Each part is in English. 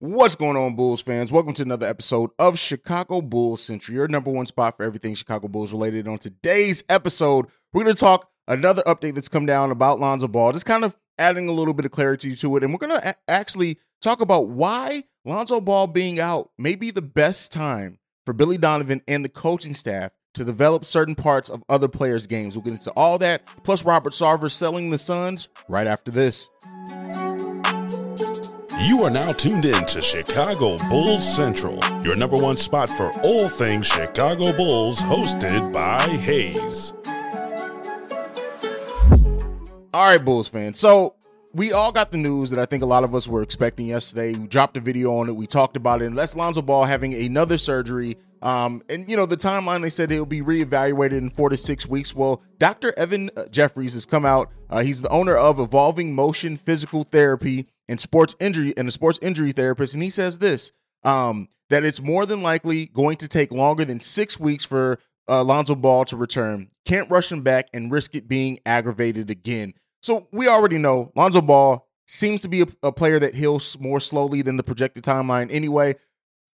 What's going on, Bulls fans? Welcome to another episode of Chicago Bulls Central, your number one spot for everything Chicago Bulls related. On today's episode, we're going to talk another update that's come down about Lonzo Ball, just kind of adding a little bit of clarity to it. And we're going to a- actually talk about why Lonzo Ball being out may be the best time for Billy Donovan and the coaching staff to develop certain parts of other players' games. We'll get into all that, plus Robert Sarver selling the Suns right after this. You are now tuned in to Chicago Bulls Central, your number one spot for all things Chicago Bulls, hosted by Hayes. All right, Bulls fans. So we all got the news that I think a lot of us were expecting yesterday. We dropped a video on it. We talked about it. And Les Lonzo Ball having another surgery. Um, and you know the timeline they said he'll be reevaluated in four to six weeks. Well, Dr. Evan uh, Jeffries has come out. Uh, he's the owner of Evolving Motion Physical Therapy and Sports Injury and a sports injury therapist, and he says this: um, that it's more than likely going to take longer than six weeks for uh, Lonzo Ball to return. Can't rush him back and risk it being aggravated again. So we already know Lonzo Ball seems to be a, a player that heals more slowly than the projected timeline. Anyway,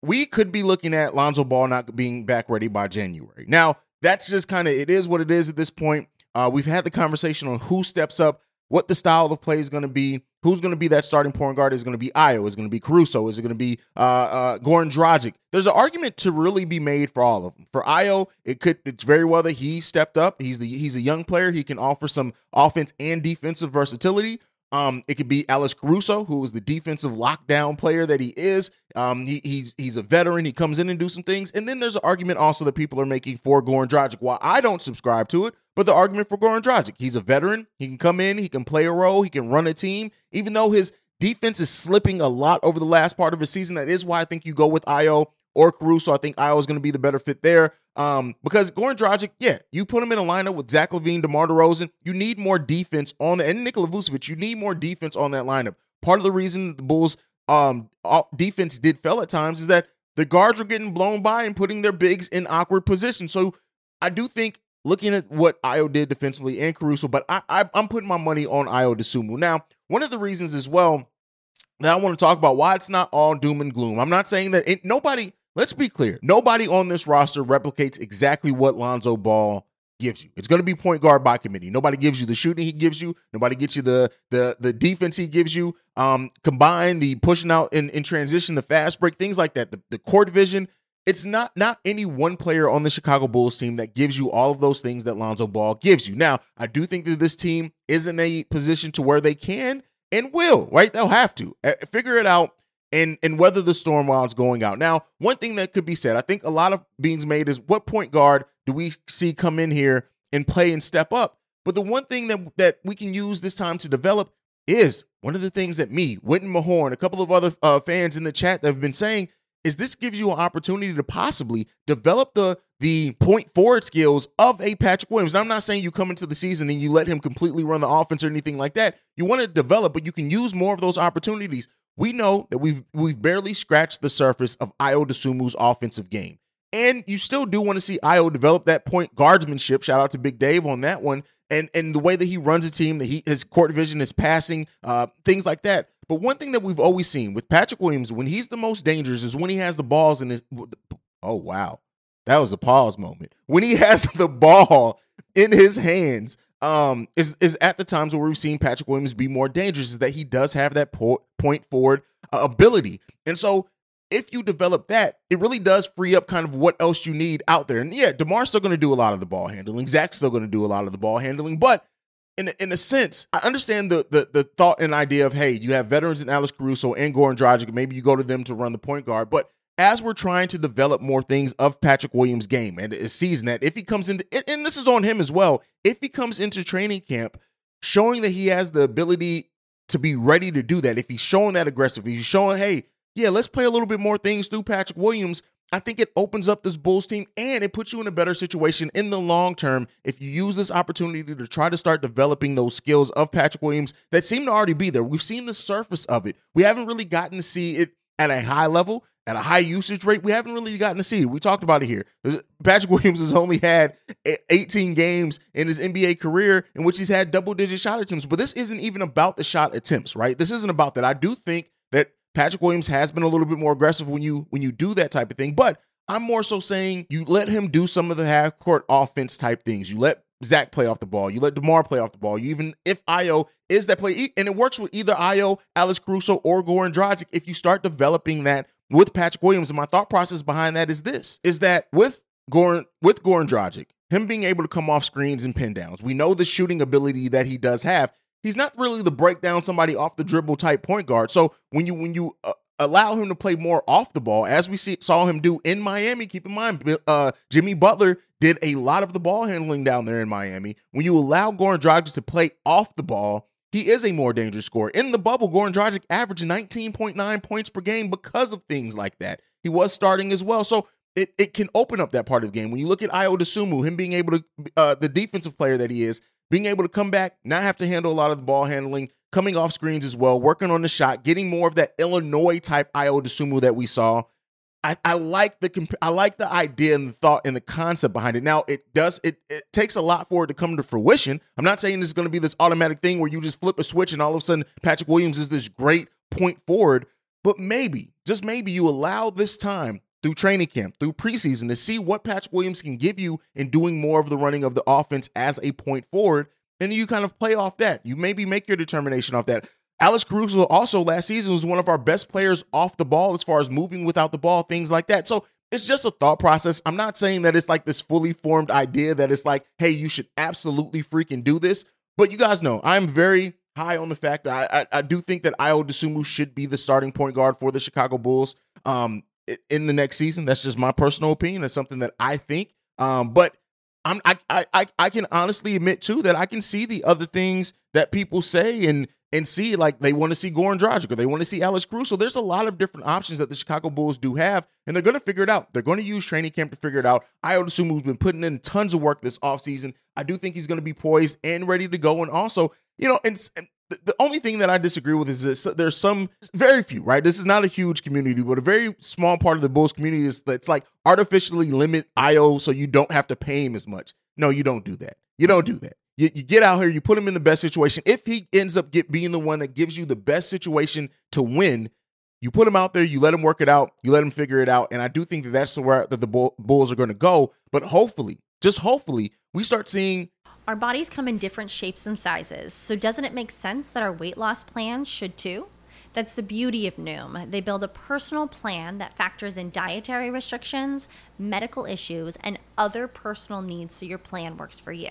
we could be looking at Lonzo Ball not being back ready by January. Now, that's just kind of it is what it is at this point. Uh, we've had the conversation on who steps up, what the style of play is going to be, who's going to be that starting point guard. Is going to be Ayo? Is it going to be Caruso? Is it going to be uh, uh, Goran Dragic? There's an argument to really be made for all of them. For Ayo, it could it's very well that he stepped up. He's the he's a young player. He can offer some offense and defensive versatility. Um, it could be Alex Caruso, who is the defensive lockdown player that he is. Um, he, he's he's a veteran. He comes in and do some things. And then there's an argument also that people are making for Goran Dragic. While I don't subscribe to it, but the argument for Goran Dragic, he's a veteran. He can come in. He can play a role. He can run a team. Even though his defense is slipping a lot over the last part of his season, that is why I think you go with Ayo or Caruso. I think is going to be the better fit there. Um, because Goran Dragic, yeah, you put him in a lineup with Zach LaVine, DeMar DeRozan, you need more defense on the, and Nikola Vucevic, you need more defense on that lineup. Part of the reason the Bulls um defense did fail at times is that the guards were getting blown by and putting their bigs in awkward positions. So I do think looking at what Ayo did defensively and Caruso, but I, I am putting my money on Ayo Dosunmu. Now, one of the reasons as well that I want to talk about why it's not all doom and gloom. I'm not saying that it, nobody let's be clear. Nobody on this roster replicates exactly what Lonzo Ball gives you. It's going to be point guard by committee. Nobody gives you the shooting he gives you. Nobody gets you the the the defense he gives you. Um, combine the pushing out in, in transition, the fast break, things like that. The, the court vision. It's not not any one player on the Chicago Bulls team that gives you all of those things that Lonzo Ball gives you. Now, I do think that this team is in a position to where they can and will, right? They'll have to uh, figure it out and and weather the storm while it's going out. Now, one thing that could be said, I think a lot of beings made is what point guard do we see come in here and play and step up? But the one thing that that we can use this time to develop is one of the things that me, Winton Mahorn, a couple of other uh, fans in the chat that have been saying is this gives you an opportunity to possibly develop the the point forward skills of a Patrick Williams. Now, I'm not saying you come into the season and you let him completely run the offense or anything like that. You want to develop, but you can use more of those opportunities. We know that we've we've barely scratched the surface of Ayo Dosunmu's offensive game. And you still do want to see Ayo develop that point guardsmanship. Shout out to Big Dave on that one. And and the way that he runs a team, that he his court vision, his passing, uh, things like that. But one thing that we've always seen with Patrick Williams, when he's the most dangerous, is when he has the balls in his. Oh wow, that was a pause moment. When he has the ball in his hands, um, is is at the times where we've seen Patrick Williams be more dangerous. Is that he does have that po- point forward uh, ability, and so if you develop that, it really does free up kind of what else you need out there. And yeah, Demar's still going to do a lot of the ball handling. Zach's still going to do a lot of the ball handling, but in a, in a sense, I understand the, the the thought and idea of hey, you have veterans in Alex Caruso and Goran Dragic, maybe you go to them to run the point guard. But as we're trying to develop more things of Patrick Williams' game and a season that if he comes into and this is on him as well, if he comes into training camp showing that he has the ability to be ready to do that, if he's showing that aggressive, he's showing, hey, yeah, let's play a little bit more things through Patrick Williams. I think it opens up this Bulls team and it puts you in a better situation in the long term if you use this opportunity to try to start developing those skills of Patrick Williams that seem to already be there. We've seen the surface of it. We haven't really gotten to see it at a high level, at a high usage rate. We haven't really gotten to see. We talked about it here. Patrick Williams has only had 18 games in his NBA career in which he's had double digit shot attempts, but this isn't even about the shot attempts, right? This isn't about that. I do think that Patrick Williams has been a little bit more aggressive when you when you do that type of thing, but I'm more so saying you let him do some of the half court offense type things. You let Zach play off the ball. You let DeMar play off the ball. You even if Ayo is that play, and it works with either Ayo, Alex Caruso, or Goran Dragic. If you start developing that with Patrick Williams, and my thought process behind that is this: is that with Goran with Goran Dragic, him being able to come off screens and pin downs, we know the shooting ability that he does have. He's not really the breakdown somebody off the dribble type point guard. So when you when you uh, allow him to play more off the ball, as we see, saw him do in Miami. Keep in mind, uh, Jimmy Butler did a lot of the ball handling down there in Miami. When you allow Goran Dragic to play off the ball, he is a more dangerous scorer. In the bubble, Goran Dragic averaged 19.9 points per game because of things like that. He was starting as well. So it, it can open up that part of the game. When you look at Ayo Dosunmu, him being able to, uh, the defensive player that he is, being able to come back, not have to handle a lot of the ball handling, coming off screens as well, working on the shot, getting more of that Illinois type Ayo Dosunmu that we saw. I, I like the I like the idea and the thought and the concept behind it. Now it does it it takes a lot for it to come to fruition. I'm not saying this is going to be this automatic thing where you just flip a switch and all of a sudden Patrick Williams is this great point forward, but maybe just maybe you allow this time through training camp, through preseason to see what Patrick Williams can give you in doing more of the running of the offense as a point forward and you kind of play off that. You maybe make your determination off that. Alex Caruso also last season was one of our best players off the ball as far as moving without the ball, things like that. So it's just a thought process. I'm not saying that it's like this fully formed idea that it's like, hey, you should absolutely freaking do this. But you guys know I'm very high on the fact that I, I, I do think that Ayo Dosunmu should be the starting point guard for the Chicago Bulls um, in the next season. That's just my personal opinion. That's something that I think. Um, but I'm I, I I can honestly admit too that I can see the other things that people say and and see like they want to see Goran Dragic or they want to see Alex Caruso. There's a lot of different options that the Chicago Bulls do have, and they're going to figure it out. They're going to use training camp to figure it out. I would assume who's been putting in tons of work this offseason. I do think he's going to be poised and ready to go. And also, you know, and, and the only thing that I disagree with is this, there's some very few, right? This is not a huge community, but a very small part of the Bulls community is that's like artificially limit Ayo so you don't have to pay him as much. No, you don't do that. You don't do that. You, you get out here, you put him in the best situation. If he ends up get, being the one that gives you the best situation to win, you put him out there, you let him work it out, you let him figure it out. And I do think that that's the route that the Bulls are going to go. But hopefully, just hopefully, we start seeing our bodies come in different shapes and sizes, so doesn't it make sense that our weight loss plans should too? That's the beauty of Noom. They build a personal plan that factors in dietary restrictions, medical issues, and other personal needs so your plan works for you.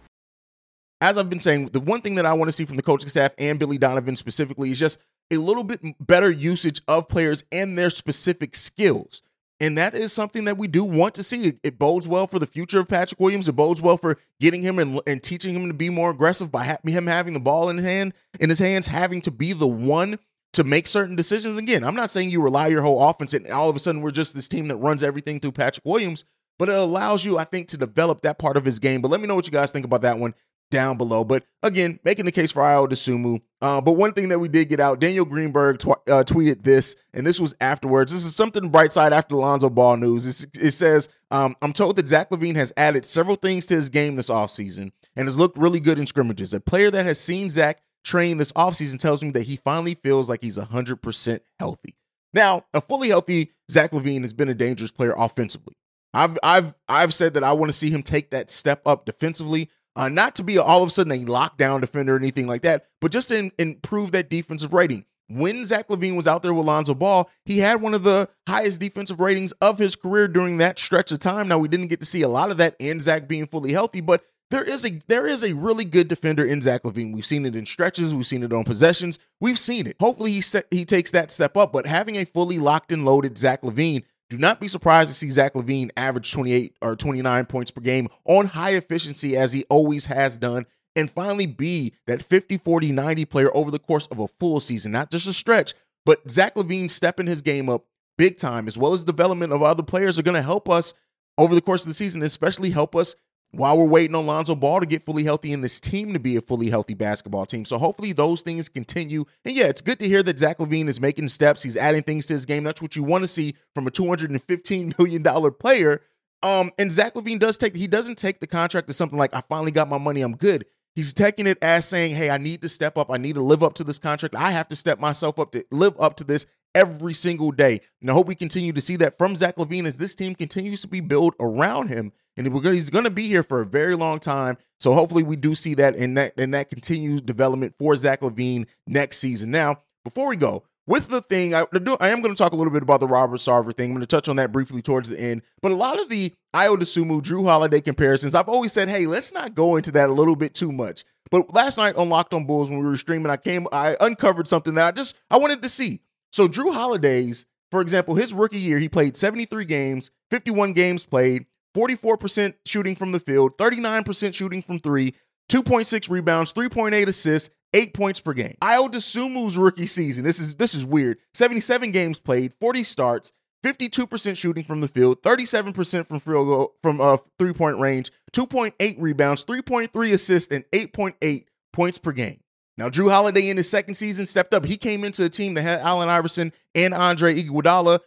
as I've been saying, the one thing that I want to see from the coaching staff and Billy Donovan specifically is just a little bit better usage of players and their specific skills. And that is something that we do want to see. It, bodes well for the future of Patrick Williams. It bodes well for getting him and, and teaching him to be more aggressive by ha- him having the ball in hand in his hands, having to be the one to make certain decisions. Again, I'm not saying you rely your whole offense and all of a sudden we're just this team that runs everything through Patrick Williams, but it allows you, I think, to develop that part of his game. But let me know what you guys think about that one down below. But again, making the case for Ayo Dosunmu. Uh, but one thing that we did get out, Daniel Greenberg tw- uh, tweeted this, and this was afterwards. This is something bright side after Lonzo Ball news. It's, it says, um, I'm told that Zach LaVine has added several things to his game this offseason and has looked really good in scrimmages. A player that has seen Zach train this offseason tells me that he finally feels like he's 100% healthy. Now, a fully healthy Zach LaVine has been a dangerous player offensively. I've I've I've said that I want to see him take that step up defensively. Uh, not to be all of a sudden a lockdown defender or anything like that, but just to improve that defensive rating. When Zach LaVine was out there with Lonzo Ball, he had one of the highest defensive ratings of his career during that stretch of time. Now, we didn't get to see a lot of that in Zach being fully healthy, but there is a there is a really good defender in Zach LaVine. We've seen it in stretches, we've seen it on possessions, we've seen it. Hopefully he set, he takes that step up. But having a fully locked and loaded Zach LaVine, do not be surprised to see Zach LaVine average 28 or 29 points per game on high efficiency as he always has done. And finally be that 50, 40, 90 player over the course of a full season, not just a stretch, but Zach LaVine stepping his game up big time, as well as development of other players, are going to help us over the course of the season, especially help us while we're waiting on Lonzo Ball to get fully healthy and this team to be a fully healthy basketball team. So hopefully those things continue. And yeah, it's good to hear that Zach LaVine is making steps. He's adding things to his game. That's what you want to see from a $215 million player. Um, and Zach LaVine does take, he doesn't take the contract as something like, I finally got my money, I'm good. He's taking it as saying, hey, I need to step up. I need to live up to this contract. I have to step myself up to live up to this every single day. And I hope we continue to see that from Zach LaVine as this team continues to be built around him. And he's going to be here for a very long time. So hopefully we do see that in that and that continued development for Zach LaVine next season. Now, before we go, with the thing, I, I am going to talk a little bit about the Robert Sarver thing. I'm going to touch on that briefly towards the end. But a lot of the Ayo Dosunmu, Jrue Holiday comparisons, I've always said, hey, let's not go into that a little bit too much. But last night on Locked on Bulls, when we were streaming, I came, I uncovered something that I just I wanted to see. So Jrue Holiday's, for example, his rookie year, he played 73 games, 51 games played, 44% shooting from the field, 39% shooting from three, 2.6 rebounds, 3.8 assists, eight points per game. Ayo Dosunmu's rookie season, this is this is weird. 77 games played, 40 starts, 52% shooting from the field, 37% from field goal, from uh, three point range, 2.8 rebounds, 3.3 assists, and 8.8 points per game. Now, Jrue Holiday in his second season stepped up. He came into a team that had Allen Iverson and Andre Iguodala.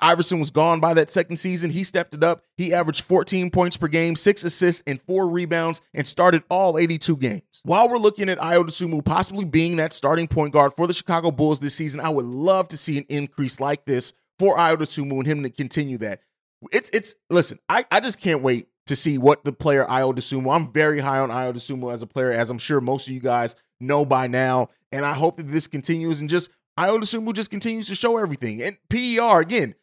Iverson was gone by that second season. He stepped it up. He averaged 14 points per game, six assists, and four rebounds, and started all 82 games. While we're looking at Ayo Dosunmu possibly being that starting point guard for the Chicago Bulls this season, I would love to see an increase like this for Ayo Dosunmu and him to continue that. It's it's listen, I, I just can't wait to see what the player Ayo Dosunmu. I'm very high on Ayo Dosunmu as a player, as I'm sure most of you guys know by now. And I hope that this continues and just Ayo Dosunmu just continues to show everything. And PER again,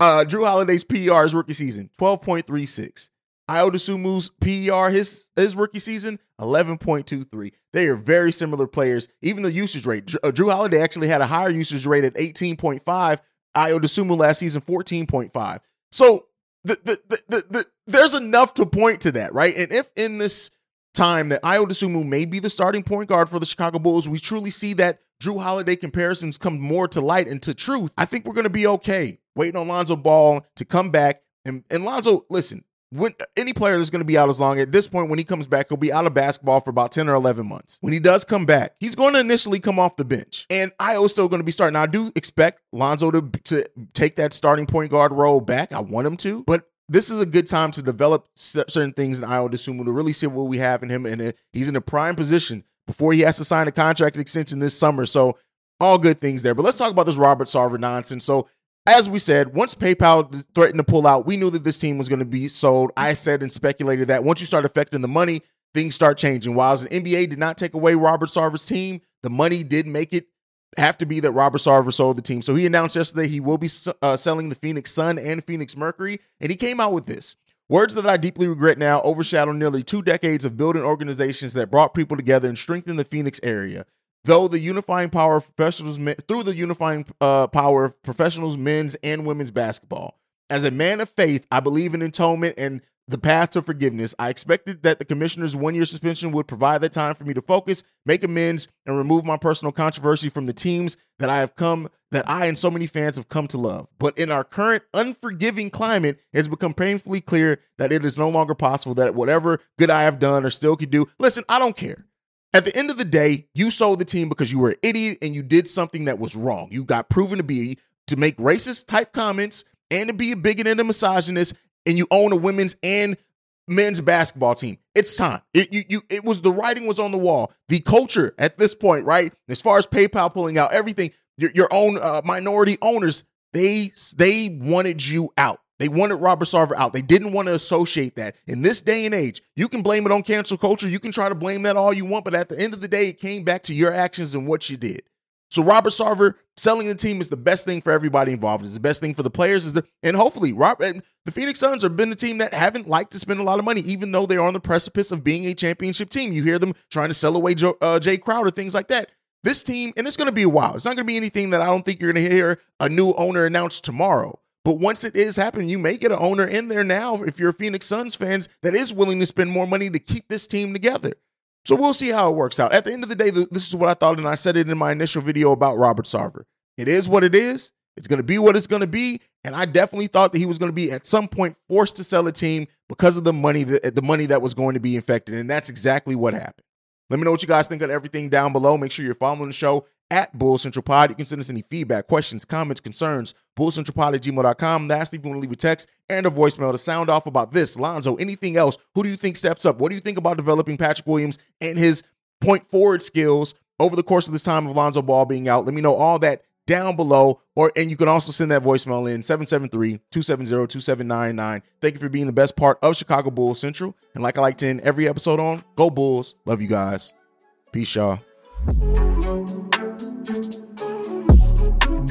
uh, Jrue Holiday's PER his rookie season, 12.36. Ayo Dosunmu's PER his his rookie season, 11.23. They are very similar players. Even the usage rate, Jrue, uh, Jrue Holiday actually had a higher usage rate at 18.5. Ayo Dosunmu last season 14.5. So the, the, the, the, the there's enough to point to that, right? And if in this time that Ayo Dosunmu may be the starting point guard for the Chicago Bulls, we truly see that Jrue Holiday comparisons come more to light and to truth. I think we're going to be okay waiting on Lonzo Ball to come back. And, and Lonzo, listen, when any player that's going to be out as long at this point when he comes back he'll be out of basketball for about 10 or 11 months. When he does come back he's going to initially come off the bench. And Ayo's still going to be starting. Now, i do expect lonzo to, to take that starting point guard role back. I want him to. But this is a good time to develop certain things in Ayo Dosunmu to really see what we have in him, and uh, he's in a prime position before he has to sign a contract extension this summer. So all good things there. But let's talk about this Robert Sarver nonsense. So as we said, once PayPal threatened to pull out, we knew that this team was going to be sold. I said and speculated that once you start affecting the money, things start changing. While the NBA did not take away Robert Sarver's team, the money did make it have to be that Robert Sarver sold the team. So he announced yesterday he will be uh, selling the Phoenix Sun and Phoenix Mercury, and he came out with this. Words that I deeply regret now overshadow nearly two decades of building organizations that brought people together and strengthened the Phoenix area. Though the unifying power of professionals through the unifying uh, power of professionals, men's and women's basketball. As a man of faith, I believe in atonement and the path to forgiveness. I expected that the commissioner's one year suspension would provide that time for me to focus, make amends, and remove my personal controversy from the teams that I have come, that I and so many fans have come to love. But in our current unforgiving climate, it's become painfully clear that it is no longer possible that whatever good I have done or still could do, listen, I don't care. At the end of the day, you sold the team because you were an idiot and you did something that was wrong. You got proven to be to make racist type comments and to be a bigot and a misogynist and you own a women's and men's basketball team. It's time. It you, you it was the writing was on the wall. The culture at this point, right? As far as PayPal pulling out everything, your, your own uh, minority owners, they they wanted you out. They wanted Robert Sarver out. They didn't want to associate that. In this day and age, you can blame it on cancel culture. You can try to blame that all you want, but at the end of the day, it came back to your actions and what you did. So Robert Sarver selling the team is the best thing for everybody involved. It's the best thing for the players. Is the and hopefully Robert the Phoenix Suns have been a team that haven't liked to spend a lot of money, even though they're on the precipice of being a championship team. You hear them trying to sell away Joe, uh, Jae Crowder, things like that. This team, and it's going to be a while. It's not going to be anything that I don't think you're going to hear a new owner announced tomorrow. But once it is happening, you may get an owner in there now if you're Phoenix Suns fans that is willing to spend more money to keep this team together. So we'll see how it works out. At the end of the day, this is what I thought, and I said it in my initial video about Robert Sarver. It is what it is. It's going to be what it's going to be. And I definitely thought that he was going to be at some point forced to sell a team because of the money that the money that was going to be infected, and that's exactly what happened. Let me know what you guys think of everything down below. Make sure you're following the show at Bull Central Pod. You can send us any feedback, questions, comments, concerns, bullcentralpod at gmail.com. Lastly, if you want to leave a text and a voicemail to sound off about this, Lonzo, anything else, who do you think steps up? What do you think about developing Patrick Williams and his point forward skills over the course of this time of Lonzo Ball being out? Let me know all that down below or and you can also send that voicemail in 773-270-2799 thank you for being the best part of chicago bulls central and like i like to end every episode on go bulls love you guys peace y'all